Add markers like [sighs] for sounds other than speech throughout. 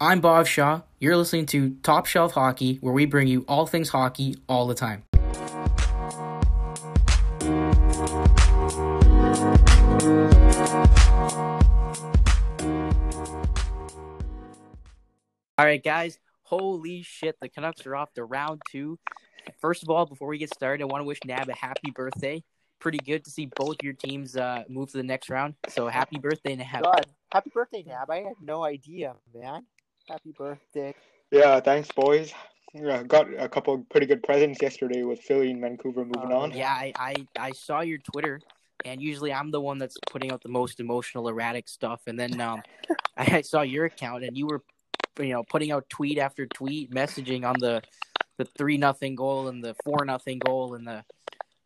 I'm Bob Shaw. You're listening to Top Shelf Hockey, where we bring you all things hockey all the time. All right, guys. Holy shit, the Canucks are off to round two. First of all, before we get started, I want to wish Nab a happy birthday. Pretty good to see both your teams uh, move to the next round. So happy birthday, Nab. God, happy birthday, Nab. I had no idea, man. Happy birthday. Yeah, thanks, boys. Yeah, got a couple pretty good presents yesterday with Philly and Vancouver moving Oh, on. Yeah, I, I, I saw your Twitter, and usually I'm the one that's putting out the most emotional, erratic stuff. And then um, [laughs] I saw your account, and you were, you know, putting out tweet after tweet, messaging on the the three nothing goal and the four nothing goal, and the.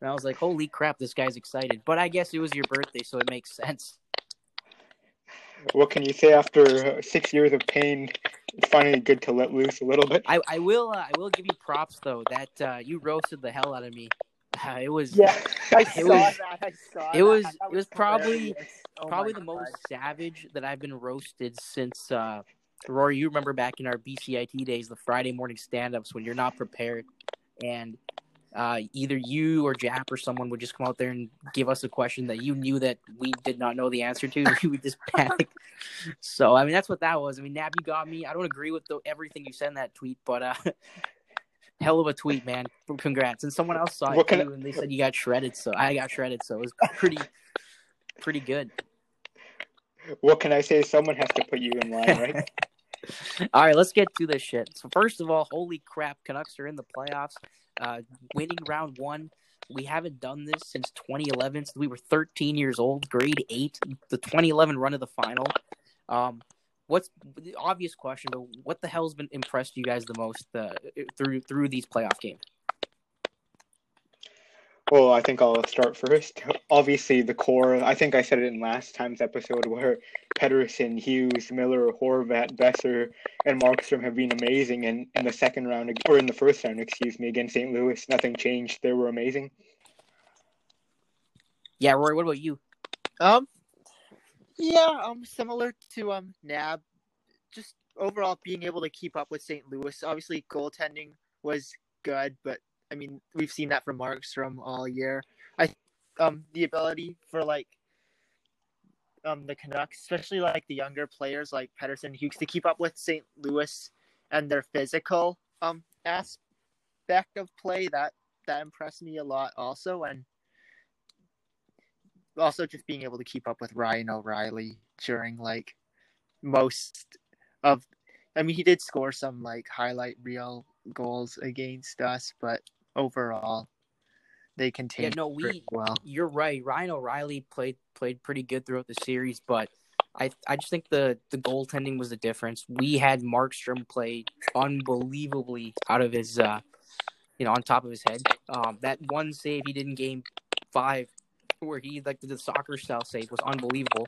And I was like, "Holy crap, this guy's excited!" But I guess it was your birthday, so it makes sense. What can you say after uh, six years of pain? It's finally good to let loose a little bit. I, I will, uh, I will give you props though that uh, you roasted the hell out of me. Uh, [laughs] it was Yeah, I It saw was- that. I saw it that. was- That it was probably- Oh probably my the most savage that I've been roasted since uh Rory, you remember back in our BCIT days, the Friday morning stand ups when you're not prepared and uh, either you or Jap or someone would just come out there and give us a question that you knew that we did not know the answer to. [laughs] We would just panic. So, I mean, that's what that was. I mean, Nab, you got me. I don't agree with the, everything you said in that tweet, but uh, [laughs] hell of a tweet, man. Congrats. And someone else saw it too, and they said you got shredded. So I got shredded. So it was pretty, pretty good. What can I say? Someone has to put you in line, right? [laughs] All right, let's get to this shit. So first of all, holy crap, Canucks are in the playoffs, uh, winning round one. We haven't done this since 2011. So we were 13 years old, grade eight, the 2011 run of the final. Um, what's the obvious question? But what the hell's been impressed you guys the most uh, through through these playoff games? well, I think I'll start first. Obviously, the core. I think I said it in last time's episode where Pettersson, Hughes, Miller, Horvat, Boeser, and Markstrom have been amazing. And in the second round, or in the first round, excuse me, against St. Louis, nothing changed. They were amazing. Yeah, Rory, what about you? Um, yeah, um, similar to um Nab, just overall being able to keep up with St. Louis. Obviously, goaltending was good, but I mean we've seen that from Markstrom all year. I um the ability for like um the Canucks, especially like the younger players like Pettersson, Hughes, to keep up with St. Louis and their physical um aspect of play that that impressed me a lot also and also just being able to keep up with Ryan O'Reilly during like most of I mean he did score some like highlight reel goals against us, but overall they Yeah, no, we well. You're right. Ryan O'Reilly played played pretty good throughout the series, but I I just think the the goaltending was the difference. We had Markstrom play unbelievably out of his uh you know on top of his head. Um, that one save he did in game five, where he like did the soccer style save, was unbelievable.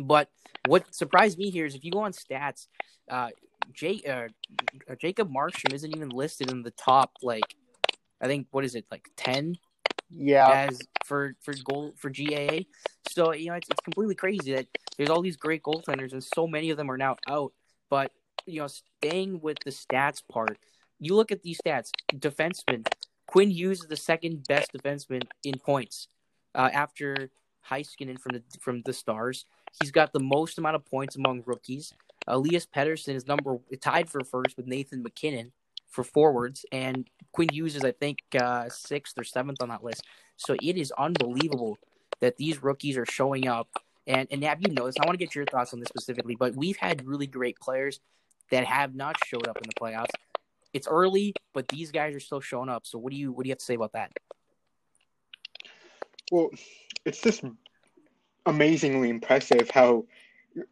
But what surprised me here is if you go on stats, uh, Jay, uh, Jacob Markstrom isn't even listed in the top like I think what is it like ten Yeah. as for for goal for GAA. So you know it's, it's completely crazy that there's all these great goaltenders and so many of them are now out. But you know, staying with the stats part, you look at these stats. Defenseman Quinn Hughes is the second best defenseman in points uh, after Heiskanen from the from the Stars. He's got the most amount of points among rookies. Elias Pettersson is number tied for first with Nathan MacKinnon for forwards, and Quinn Hughes is I think uh, sixth or seventh on that list. So it is unbelievable that these rookies are showing up. And and Nab, you know this. I want to get your thoughts on this specifically, but we've had really great players that have not showed up in the playoffs. It's early, but these guys are still showing up. So what do you what do you have to say about that? Well, it's just amazingly impressive how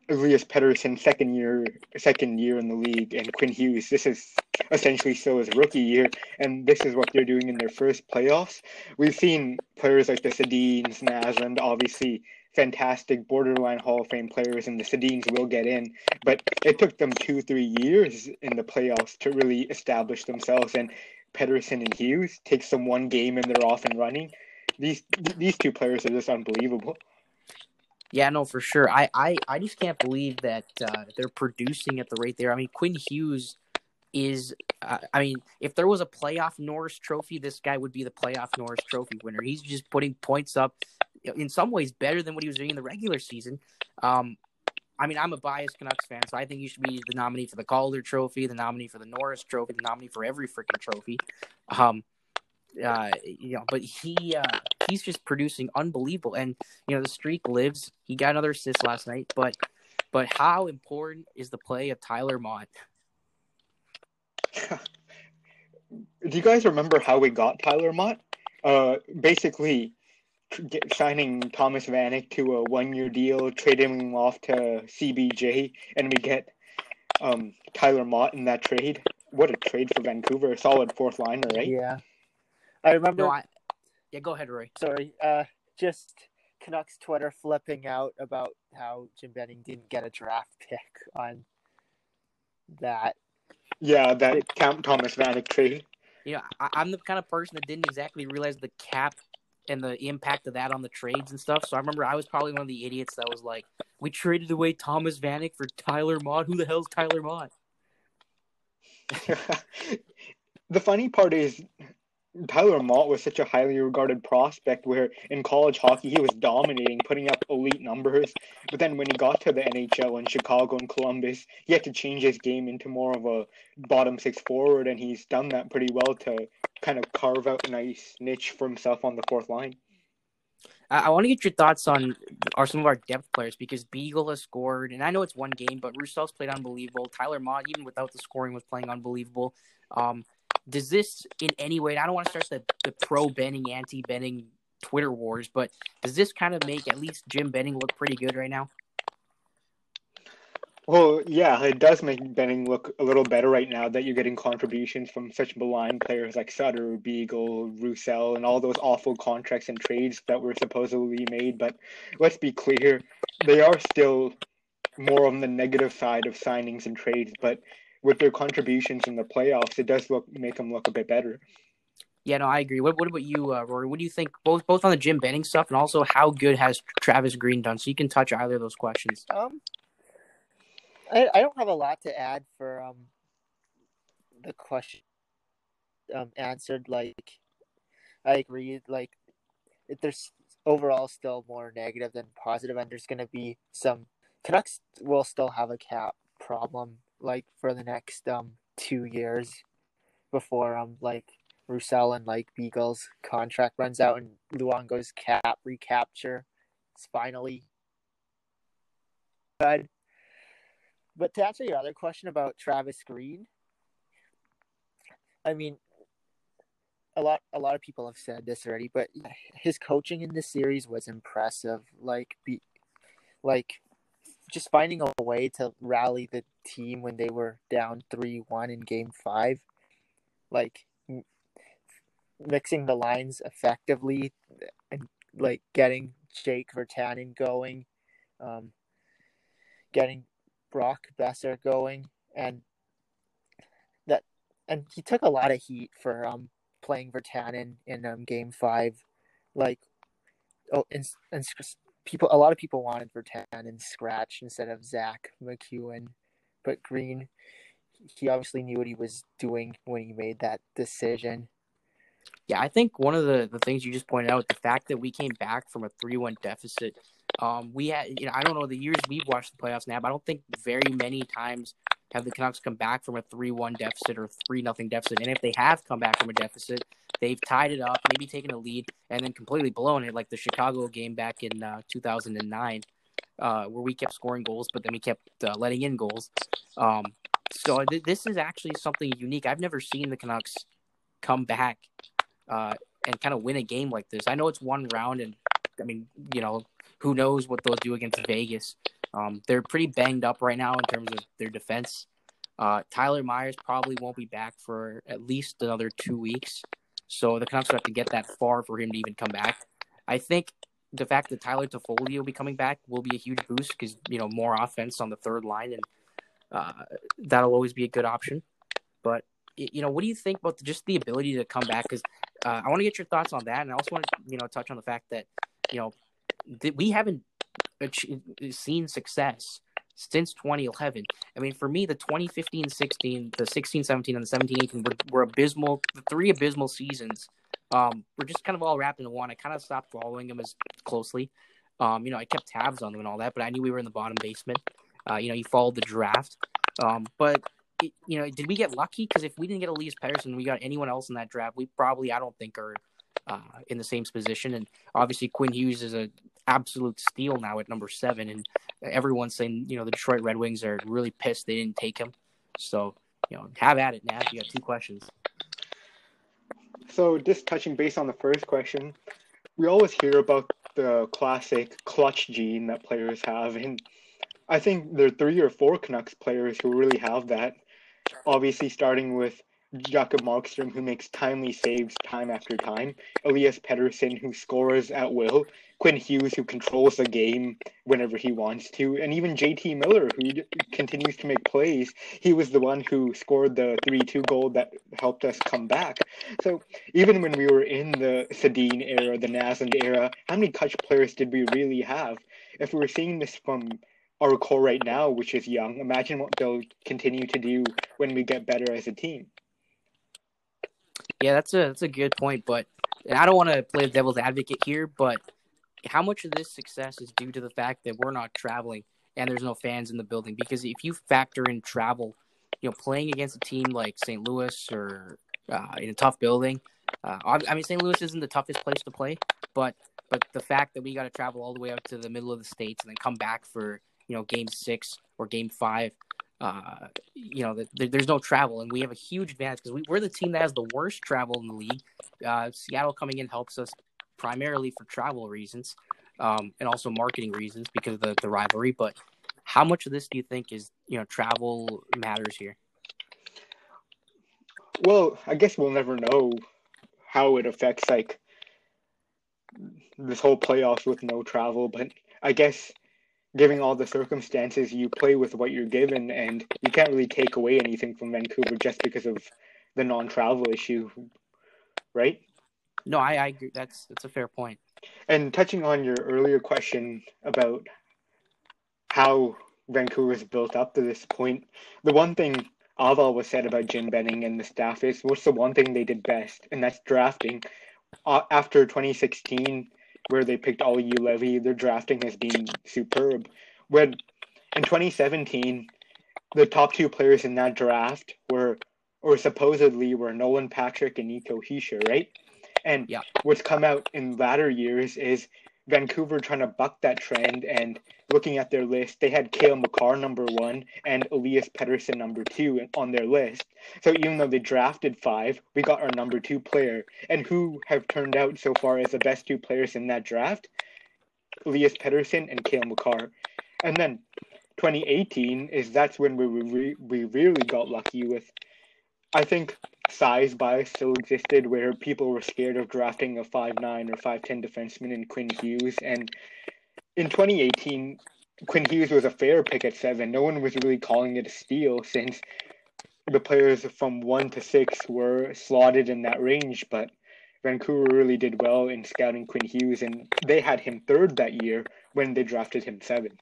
Elias Pettersson second year second year in the league and Quinn Hughes this is essentially still his rookie year and this is what they're doing in their first playoffs. We've seen players like the Sedins, Naslund, obviously fantastic borderline Hall of Fame players and the Sedins will get in, but it took them two, three years in the playoffs to really establish themselves and Pettersson and Hughes takes them one game and they're off and running. These these two players are just unbelievable. Yeah, no, for sure. I, I, I just can't believe that uh, they're producing at the rate there. I mean, Quinn Hughes is. Uh, I mean, if there was a playoff Norris Trophy, this guy would be the playoff Norris Trophy winner. He's just putting points up, in some ways better than what he was doing in the regular season. Um, I mean, I'm a biased Canucks fan, so I think he should be the nominee for the Calder Trophy, the nominee for the Norris Trophy, the nominee for every freaking trophy. Um, uh, you know, but he uh, he's just producing unbelievable, and you know the streak lives. He got another assist last night, but but how important is the play of Tyler Motte? [laughs] Do you guys remember how we got Tyler Motte? Uh, basically, get, signing Thomas Vanek to a one-year deal, trading him off to CBJ, and we get um, Tyler Motte in that trade. What a trade for Vancouver! A solid fourth liner, right? Yeah. I remember. No, I, yeah, go ahead, Roy. Sorry, uh, just Canucks Twitter flipping out about how Jim Benning didn't get a draft [laughs] pick on that. Yeah, that Cam Thomas Vanek trade. Yeah, I, I'm the kind of person that didn't exactly realize the cap and the impact of that on the trades and stuff. So I remember I was probably one of the idiots that was like, "We traded away Thomas Vanek for Tyler Motte. Who the hell's Tyler Motte?" [laughs] the funny part is Tyler Motte was such a highly regarded prospect where in college hockey he was dominating, putting up elite numbers. But then when he got to the NHL in Chicago and Columbus, he had to change his game into more of a bottom six forward, and he's done that pretty well to kind of carve out a nice niche for himself on the fourth line. I, want to get your thoughts on are some of our depth players because Beagle has scored, and I know it's one game, but Roussel's played unbelievable. Tyler Motte, even without the scoring, was playing unbelievable. Um, does this in any way? I don't want to start the, the pro Benning, anti Benning Twitter wars, but does this kind of make at least Jim Benning look pretty good right now? Well, yeah, it does make Benning look a little better right now that you're getting contributions from such maligned players like Sutter, Beagle, Roussel, and all those awful contracts and trades that were supposedly made. But let's be clear, they are still more on the negative side of signings and trades. But with their contributions in the playoffs, it does look make them look a bit better. Yeah, no, I agree. What, what about you, uh, Rory? What do you think both both on the Jim Benning stuff and also how good has Travis Green done? So you can touch either of those questions. Um, I, I don't have a lot to add for um the question um answered. Like, I agree. Like, there's overall still more negative than positive, and there's going to be some Canucks will still have a cap problem like for the next um two years before um like Roussel and like Beagle's contract runs out and Luongo's cap recapture is finally good. But to answer your other question about Travis Green, I mean a lot a lot of people have said this already, but his coaching in this series was impressive. Like be like just finding a way to rally the team when they were down 3-1 in game 5 like mixing the lines effectively and like getting Jake Virtanen going um getting Brock Boeser going and that and he took a lot of heat for um playing Virtanen in um game 5 like oh and, and people a lot of people wanted Virtanen scratch instead of Zack MacEwen, but Green he obviously knew what he was doing when he made that decision. Yeah, I think one of the, the things you just pointed out, the fact that we came back from a three one deficit. Um, we had you know, I don't know the years we've watched the playoffs now, I don't think very many times have the Canucks come back from a three one deficit or three nothing deficit. And if they have come back from a deficit, they've tied it up, maybe taken a lead, and then completely blown it, like the Chicago game back in uh, 2009, uh, where we kept scoring goals, but then we kept uh, letting in goals. Um, so th- this is actually something unique. I've never seen the Canucks come back uh, and kind of win a game like this. I know it's one round, and I mean, you know, who knows what they'll do against Vegas. Um, they're pretty banged up right now in terms of their defense. Uh, Tyler Myers probably won't be back for at least another two weeks. So the Canucks have to get that far for him to even come back. I think the fact that Tyler Toffoli will be coming back will be a huge boost because you know more offense on the third line, and uh, that'll always be a good option. But you know, what do you think about just the ability to come back? Because uh, I want to get your thoughts on that, and I also want to you know touch on the fact that you know we haven't seen success since 2011. I mean, for me, the 2015 16, the 16 17, and the 17 18 were, were abysmal. The three abysmal seasons um, were just kind of all wrapped into one. I kind of stopped following them as closely. Um, you know, I kept tabs on them and all that, but I knew we were in the bottom basement. Uh, you know, you followed the draft. Um, but, it, you know, did we get lucky? Because if we didn't get Elias Pettersson, we got anyone else in that draft, we probably, I don't think, are uh, in the same position. And obviously, Quinn Hughes is an absolute steal now at number seven. And everyone's saying, you know, the Detroit Red Wings are really pissed they didn't take him. So, you know, have at it, Nat. You got two questions. So, just touching base on the first question, we always hear about the classic clutch gene that players have, and I think there are three or four Canucks players who really have that. Obviously, starting with Jacob Markstrom, who makes timely saves time after time, Elias Pettersson, who scores at will, Quinn Hughes, who controls the game whenever he wants to, and even JT Miller, who continues to make plays. He was the one who scored the 3 2 goal that helped us come back. So even when we were in the Sedin era, the Naslund era, how many touch players did we really have? If we were seeing this from our core right now, which is young, imagine what they'll continue to do when we get better as a team. Yeah, that's a that's a good point, but I don't want to play the devil's advocate here, but how much of this success is due to the fact that we're not traveling and there's no fans in the building? Because if you factor in travel, you know, playing against a team like St. Louis or uh, in a tough building, uh, I mean, St. Louis isn't the toughest place to play, but but the fact that we got to travel all the way out to the middle of the states and then come back for you know game six or game five uh, you know, the, there's no travel, and we have a huge advantage because we, are the team that has the worst travel in the league. Uh, Seattle coming in helps us primarily for travel reasons um, and also marketing reasons because of the, the rivalry. But how much of this do you think is, you know, travel matters here? Well, I guess we'll never know how it affects like this whole playoffs with no travel, but I guess given all the circumstances, you play with what you're given, and you can't really take away anything from Vancouver just because of the non-travel issue, right? No, I, I agree. That's that's a fair point. And touching on your earlier question about how Vancouver is built up to this point, the one thing I've always said about Jim Benning and the staff is what's the one thing they did best, and that's drafting. Uh, after 2016, where they picked Olli Juolevi. Their drafting has been superb. When in 2017, the top two players in that draft were, or supposedly were Nolan Patrick and Nico Hischier, right? And yeah. what's come out in latter years is Vancouver trying to buck that trend and looking at their list, they had Cale Makar number one and Elias Pettersson number two on their list. So even though they drafted five, we got our number two player. And who have turned out so far as the best two players in that draft? Elias Pettersson and Cale Makar. And then 2018 is that's when we re- we really got lucky with I think size bias still existed where people were scared of drafting a five nine or 5'10 defenseman in Quinn Hughes. And in 2018, Quinn Hughes was a fair pick at seven. No one was really calling it a steal since the players from one to six were slotted in that range. But Vancouver really did well in scouting Quinn Hughes, and they had him third that year when they drafted him seventh.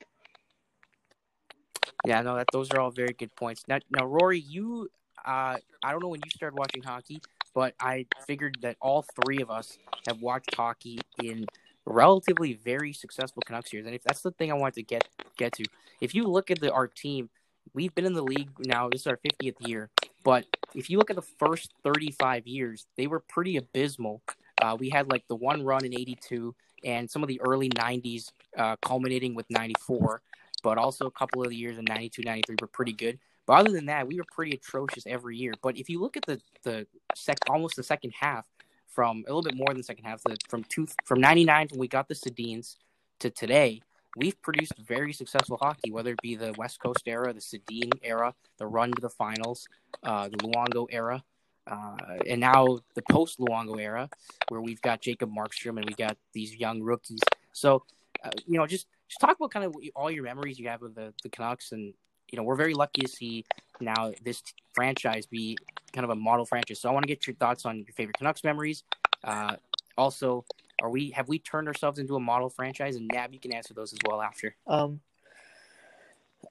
Yeah, no, that those are all very good points. Now, now, Rory, you uh, I don't know when you started watching hockey, but I figured that all three of us have watched hockey in relatively very successful Canucks years. And if that's the thing I want to get get to, if you look at the our team, we've been in the league now. This is our 50th year, but if you look at the first 35 years, they were pretty abysmal. Uh, we had like the one run in '82 and some of the early '90s, uh, culminating with '94, but also a couple of the years in '92, '93 were pretty good. But other than that, we were pretty atrocious every year. But if you look at the the sec, almost the second half, from a little bit more than the second half, the, from two from '99 when we got the Sedins to today, we've produced very successful hockey. Whether it be the West Coast era, the Sedin era, the run to the finals, uh, the Luongo era. Uh, and now the post Luongo era, where we've got Jacob Markstrom and we got these young rookies. So, uh, you know, just just talk about kind of all your memories you have of the, the Canucks and you know, we're very lucky to see now this franchise be kind of a model franchise. So I want to get your thoughts on your favorite Canucks memories. Uh, also, Are we have we turned ourselves into a model franchise? And Nab, you can answer those as well after. Um.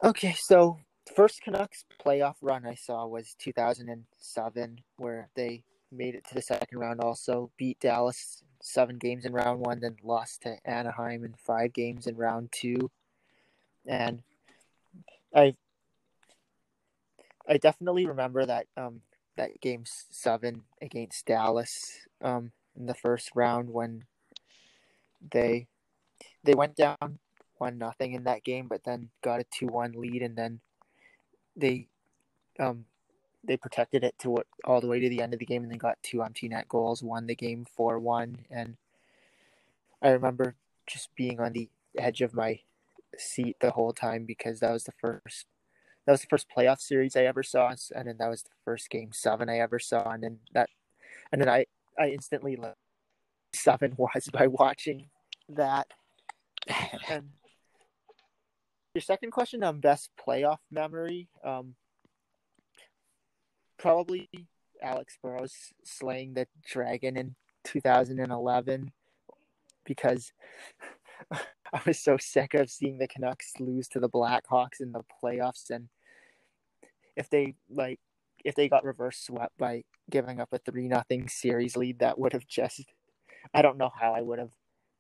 Okay, so first Canucks playoff run I saw was 2007, where they made it to the second round. Also beat Dallas seven games in round one, then lost to Anaheim in five games in round two, and I I definitely remember that um that game seven against Dallas um in the first round when they they went down one nothing in that game, but then got a two one lead, and then they um they protected it to all the way to the end of the game, and then got two empty net goals, won the game four one, and I remember just being on the edge of my seat the whole time because that was the first that was the first playoff series I ever saw, and then that was the first game seven I ever saw, and then that, and then I I instantly seven [laughs] was by watching that. [sighs] And your second question on best playoff memory, um, probably Alex Burrows slaying the dragon in 2011 because [laughs] I was so sick of seeing the Canucks lose to the Blackhawks in the playoffs and if they like if they got reverse swept by giving up a 3 nothing series lead that would have just I don't know how I would have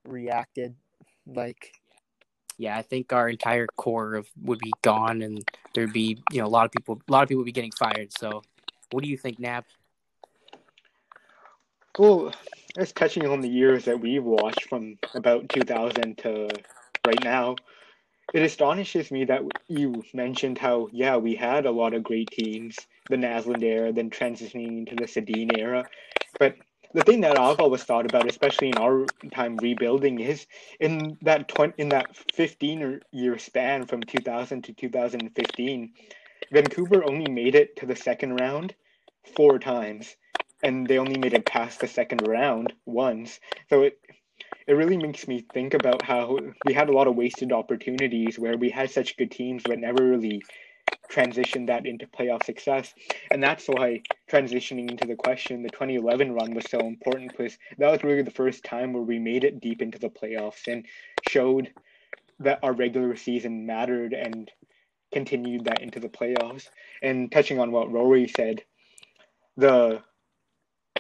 reacted like yeah, I think our entire core of would be gone, and there'd be you know a lot of people, a lot of people would be getting fired. So, what do you think, Nab? Well, just touching on the years that we've watched from about 2000 to right now, it astonishes me that you mentioned how yeah we had a lot of great teams, the Naslund era, then transitioning into the Sedin era, but the thing that I've always thought about, especially in our time rebuilding, is in that 20, in that 15 year span from 2000 to 2015, Vancouver only made it to the second round four times, and they only made it past the second round once. So it it really makes me think about how we had a lot of wasted opportunities where we had such good teams but never really transitioned that into playoff success. And that's why transitioning into the question, the 2011 run was so important because that was really the first time where we made it deep into the playoffs and showed that our regular season mattered and continued that into the playoffs. And touching on what Rory said, the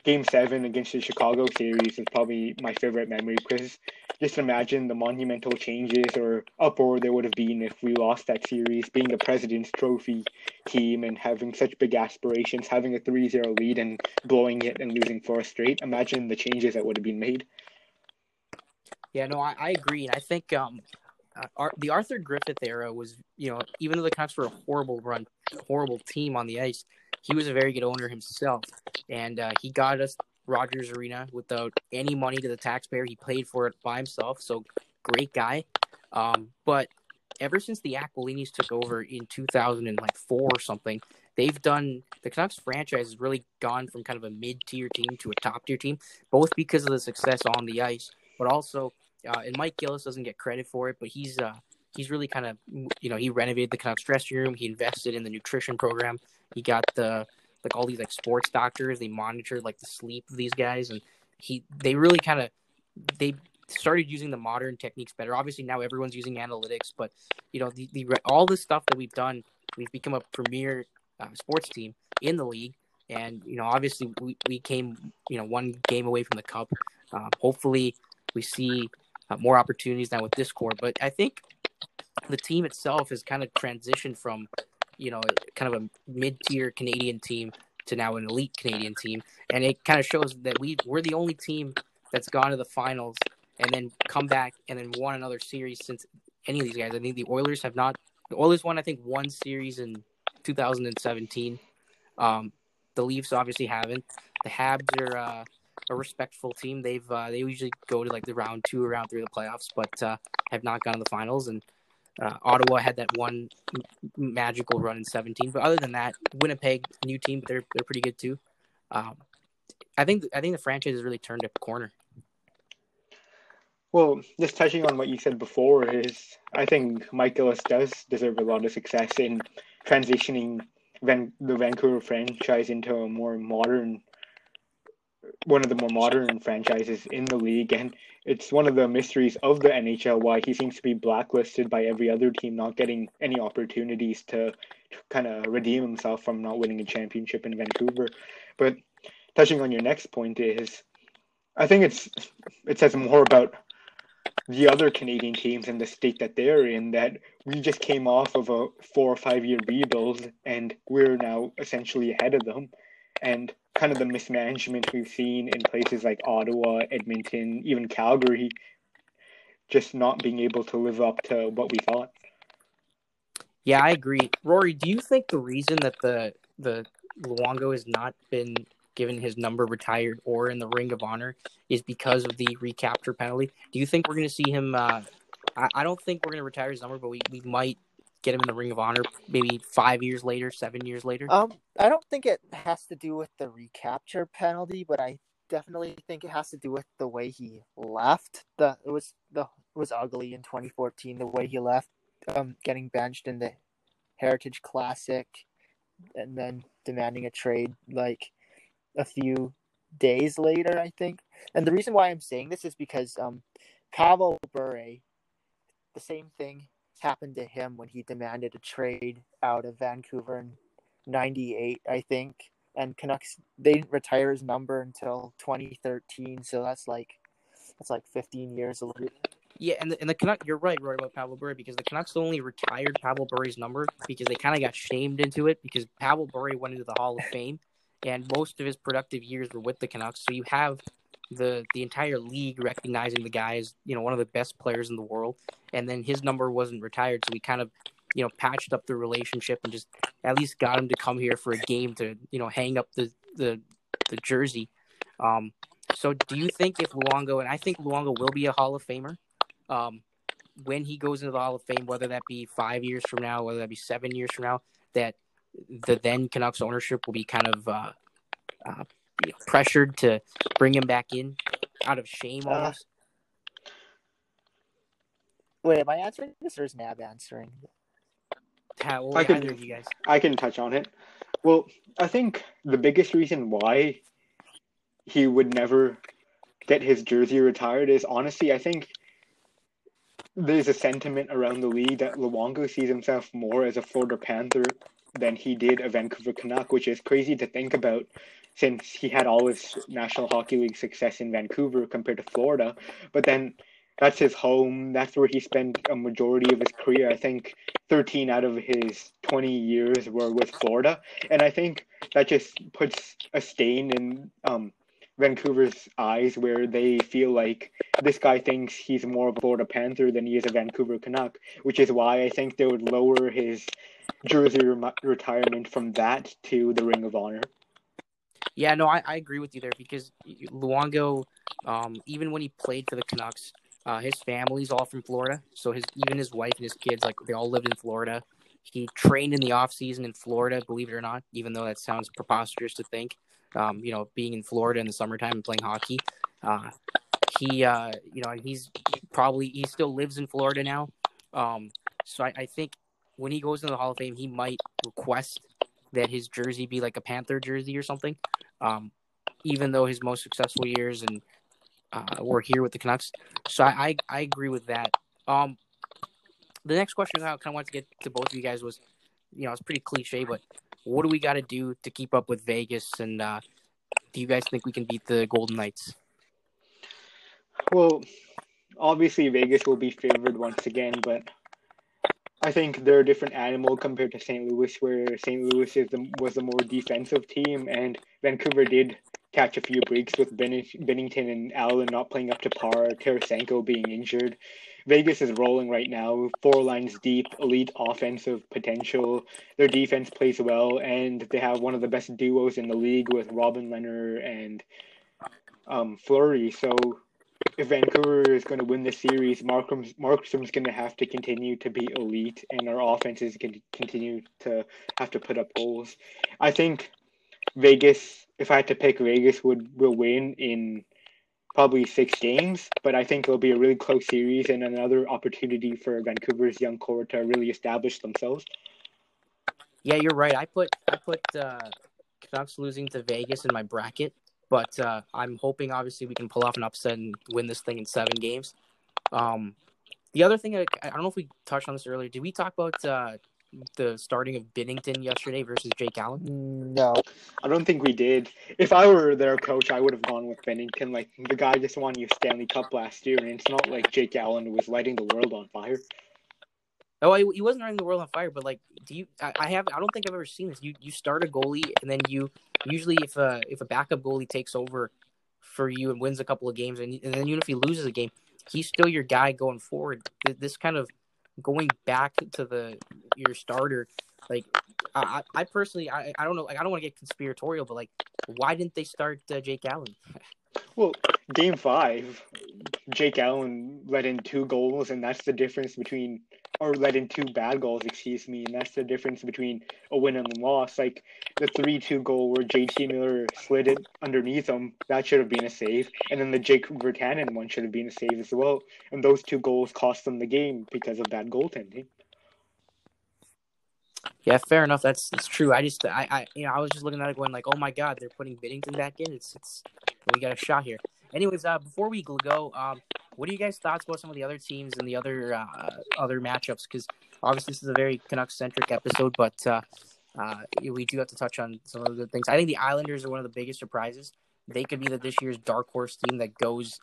Game Seven against the Chicago series is probably my favorite memory because just imagine the monumental changes or uproar there would have been if we lost that series, being the President's Trophy team and having such big aspirations, having a 3-0 lead and blowing it and losing four straight. Imagine the changes that would have been made. Yeah, no, I, I agree, and I think um, uh, the Arthur Griffith era was, you know, even though the Canucks were a horrible run, horrible team on the ice, he was a very good owner himself, and uh, he got us Rogers Arena without any money to the taxpayer. He paid for it by himself, so great guy. Um, but ever since the Aquilinis took over in 2004 or something, they've done the Canucks franchise has really gone from kind of a mid tier team to a top tier team, both because of the success on the ice, but also, uh, and Mike Gillis doesn't get credit for it, but he's uh, he's really kind of you know he renovated the Canucks dressing room, he invested in the nutrition program, he got the like all these like sports doctors. They monitored like the sleep of these guys, and he they really kind of they started using the modern techniques better. Obviously now everyone's using analytics, but you know the, the all the stuff that we've done, we've become a premier uh, sports team in the league, and you know obviously we, we came you know one game away from the cup. Uh, hopefully we see uh, more opportunities now with this core, but I think the team itself has kind of transitioned from you know, kind of a mid-tier Canadian team to now an elite Canadian team, and it kind of shows that we we're the only team that's gone to the finals and then come back and then won another series since any of these guys. I think the Oilers have not. The Oilers won, I think, one series in 2017. Um, the Leafs obviously haven't. The Habs are uh, a respectful team. They've uh, they usually go to like the round two or round three of the playoffs, but uh, have not gone to the finals. And uh, Ottawa had that one magical run in 17, but other than that, Winnipeg, new team, they're they're pretty good too. Um, I think I think the franchise has really turned a corner. Well, just touching on what you said before is, I think Mike does deserve a lot of success in transitioning Van, the Vancouver franchise into a more modern one of the more modern franchises in the league, and it's one of the mysteries of the NHL why he seems to be blacklisted by every other team, not getting any opportunities to, to kind of redeem himself from not winning a championship in Vancouver. But touching on your next point is, I think it's it says more about the other Canadian teams and the state that they're in that we just came off of a four or five year rebuild and we're now essentially ahead of them. And kind of the mismanagement we've seen in places like Ottawa, Edmonton, even Calgary, just not being able to live up to what we thought. Yeah, I agree. Rory, do you think the reason that the the Luongo has not been given his number retired or in the Ring of Honor is because of the recapture penalty? Do you think we're going to see him? Uh, I, I don't think we're going to retire his number, but we, we might get him in the Ring of Honor maybe five years later, seven years later? Um, I don't think it has to do with the recapture penalty, but I definitely think it has to do with the way he left. The it was the it was ugly in 2014 the way he left, um, getting benched in the Heritage Classic, and then demanding a trade like a few days later, I think. And the reason why I'm saying this is because um, Pavel Bure, the same thing happened to him when he demanded a trade out of Vancouver in 98, I think. And Canucks they didn't retire his number until 2013, so that's like that's like 15 years later. Yeah, and the, and the Canucks, you're right, Roy, about Pavel Bure, because the Canucks only retired Pavel Bure's number because they kind of got shamed into it because Pavel Bure went into the Hall of Fame, and most of his productive years were with the Canucks. So you have the the entire league recognizing the guy as you know one of the best players in the world, and then his number wasn't retired, so we kind of you know patched up the relationship and just at least got him to come here for a game to you know hang up the the the jersey. Um, so do you think if Luongo and I think Luongo will be a Hall of Famer, um, when he goes into the Hall of Fame, whether that be five years from now, whether that be seven years from now, that the then Canucks ownership will be kind of uh, uh, you know, pressured to bring him back in out of shame Uh, almost? Wait, am I answering this or is Nab answering? How, well, I could- either of you guys. I can touch on it. Well, I think the biggest reason why he would never get his jersey retired is honestly, I think there's a sentiment around the league that Luongo sees himself more as a Florida Panther than he did a Vancouver Canuck, which is crazy to think about since he had all his National Hockey League success in Vancouver compared to Florida. But then that's his home. That's where he spent a majority of his career. I think 13 out of his 20 years were with Florida. And I think that just puts a stain in um, Vancouver's eyes where they feel like this guy thinks he's more of a Florida Panther than he is a Vancouver Canuck, which is why I think they would lower his jersey rem- retirement from that to the Ring of Honor. Yeah, no, I, I agree with you there because Luongo, um, even when he played for the Canucks, uh, his family's all from Florida. So his even his wife and his kids, like they all lived in Florida. He trained in the off season in Florida, believe it or not, even though that sounds preposterous to think. Um, you know, being in Florida in the summertime and playing hockey. Uh, he, uh, you know, he's probably he still lives in Florida now. Um, so I, I think when he goes into the Hall of Fame, he might request that his jersey be like a Panther jersey or something. Um, even though his most successful years and uh, were here with the Canucks, so I, I I agree with that. Um, the next question I kind of wanted to get to both of you guys was, you know, it's pretty cliche, but what do we got to do to keep up with Vegas? And uh, do you guys think we can beat the Golden Knights? Well, obviously Vegas will be favored once again, but I think they're a different animal compared to St. Louis, where St. Louis is the, was the more defensive team, and Vancouver did catch a few breaks with Benning- Binnington and Allen not playing up to par, Tarasenko being injured. Vegas is rolling right now, four lines deep, elite offensive potential. Their defense plays well, and they have one of the best duos in the league with Robin Lehner and um, Fleury. So if Vancouver is going to win the series, Markham's Markstrom's going to have to continue to be elite, and our offense is going to continue to have to put up goals. I think Vegas, if I had to pick, Vegas would will win in probably six games, but I think it'll be a really close series and another opportunity for Vancouver's young core to really establish themselves. Yeah, you're right. I put I put uh, Canucks losing to Vegas in my bracket, but uh, I'm hoping obviously we can pull off an upset and win this thing in seven games. Um, the other thing I, I don't know if we touched on this earlier. Did we talk about uh, the starting of Binnington yesterday versus Jake Allen? No. I don't think we did. If I were their coach, I would have gone with Binnington. Like the guy just won you Stanley Cup last year, and it's not like Jake Allen was lighting the world on fire. Oh, he, he wasn't running the world on fire, but like, do you? I, I have. I don't think I've ever seen this. You you start a goalie, and then you usually if a if a backup goalie takes over for you and wins a couple of games, and, and then even if he loses a game, he's still your guy going forward. This kind of going back to the your starter, like I, I personally, I, I don't know, like I don't want to get conspiratorial, but like, why didn't they start uh, Jake Allen? [laughs] Well, game five, Jake Allen let in two goals, and that's the difference between, or let in two bad goals, excuse me, and that's the difference between a win and a loss. Like the 3 2 goal where JT Miller slid it underneath him, that should have been a save. And then the Jake Virtanen one should have been a save as well. And those two goals cost them the game because of bad goaltending. Yeah, fair enough. That's that's true. I just I, I you know I was just looking at it going like, oh my god, they're putting Binnington back in. It's it's we got a shot here. Anyways, uh, before we go, um, what are you guys' thoughts about some of the other teams and the other uh, other matchups? Because obviously this is a very Canucks centric episode, but uh, uh, we do have to touch on some of the things. I think the Islanders are one of the biggest surprises. They could be the this year's dark horse team that goes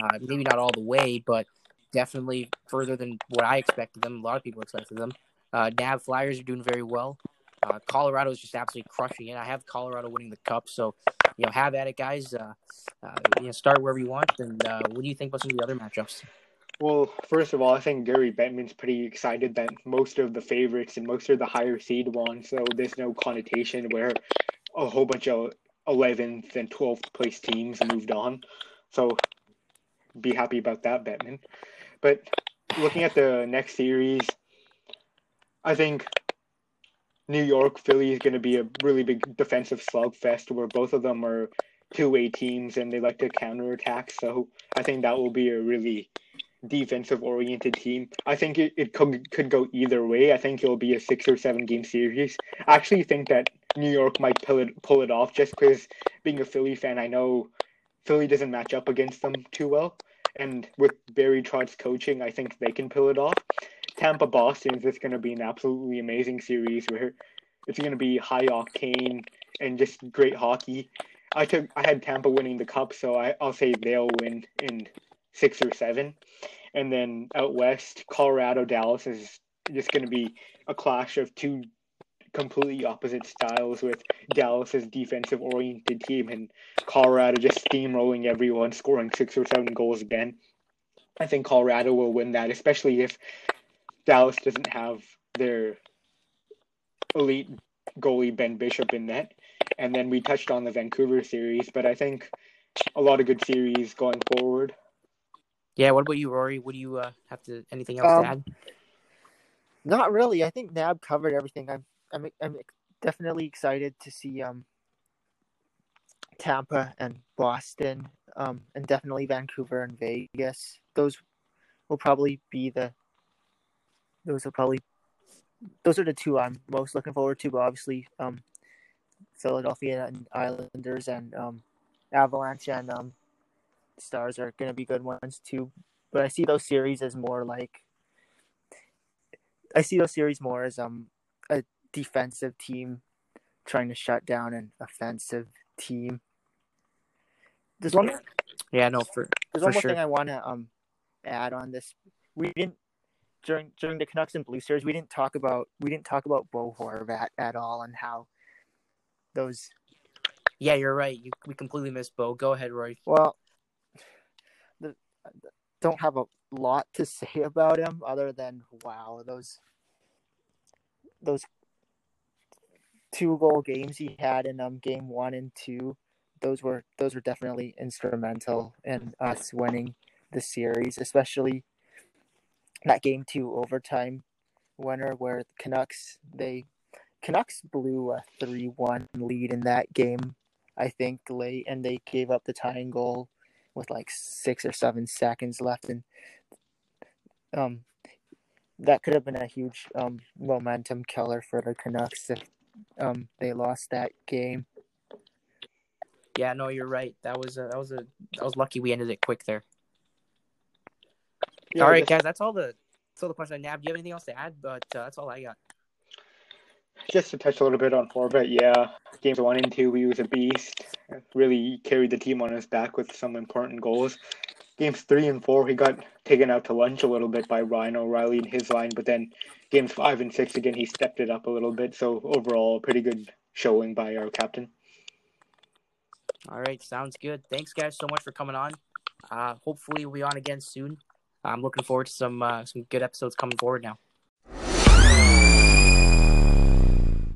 uh, maybe not all the way, but definitely further than what I expected them. A lot of people expected them. Uh, Nav Flyers are doing very well. Uh, Colorado is just absolutely crushing it. I have Colorado winning the cup, so you know, have at it, guys. Uh, uh, you know, start wherever you want. And uh, what do you think about some of the other matchups? Well, first of all, I think Gary Bettman's pretty excited that most of the favorites and most of the higher seed won, so there's no connotation where a whole bunch of 11th and 12th place teams moved on. So be happy about that, Bettman. But looking at the next series, I think New York Philly is going to be a really big defensive slugfest where both of them are two way teams and they like to counterattack. So I think that will be a really defensive oriented team. I think it, it could could go either way. I think it'll be a six or seven game series. I actually think that New York might pull it pull it off just because being a Philly fan, I know Philly doesn't match up against them too well. And with Barry Trotz coaching, I think they can pull it off. Tampa Boston is going to be an absolutely amazing series where it's going to be high octane and just great hockey. I took I had Tampa winning the cup, so I, I'll say they'll win in six or seven. And then out west, Colorado Dallas is just going to be a clash of two completely opposite styles with Dallas's defensive oriented team and Colorado just steamrolling everyone, scoring six or seven goals again. I think Colorado will win that, especially if Dallas doesn't have their elite goalie Ben Bishop in net. And then we touched on the Vancouver series, but I think a lot of good series going forward. Yeah, what about you, Rory? Would you uh, have to anything else um, to add? Not really. I think Nab covered everything. I'm I'm I'm definitely excited to see um Tampa and Boston, um, and definitely Vancouver and Vegas. Those will probably be the those are probably those are the two I'm most looking forward to. But obviously, um, Philadelphia and Islanders and um, Avalanche and um, Stars are going to be good ones too. But I see those series as more like I see those series more as um a defensive team trying to shut down an offensive team. There's one. Yeah, no, for there's for one more sure. thing I want to um add on this. We didn't during during the Canucks and Blue Series, we didn't talk about we didn't talk about Bo Horvat at all and how those. Yeah, you're right. You, we completely missed Bo. Go ahead, Roy. Well, the, don't have a lot to [laughs] say about him other than wow, those those two goal games he had in um game one and two, those were those were definitely instrumental in us winning the series, especially that game two overtime winner where the Canucks they Canucks blew a three one lead in that game, I think late, and they gave up the tying goal with like six or seven seconds left, and um, that could have been a huge um momentum killer for the Canucks if um they lost that game. Yeah, no, you're right. That was a, that was a that was lucky we ended it quick there. Yeah, all right, guys, that's all the that's all the questions I have. Do you have anything else to add? But uh, that's all I got. Just to touch a little bit on Horvat, yeah, games one and two, he was a beast. Really carried the team on his back with some important goals. Games three and four, he got taken out to lunch a little bit by Ryan O'Reilly and his line, but then games five and six, again, he stepped it up a little bit. So overall, pretty good showing by our captain. All right, sounds good. Thanks, guys, so much for coming on. Uh, hopefully, we'll be on again soon. I'm looking forward to some uh, some good episodes coming forward now.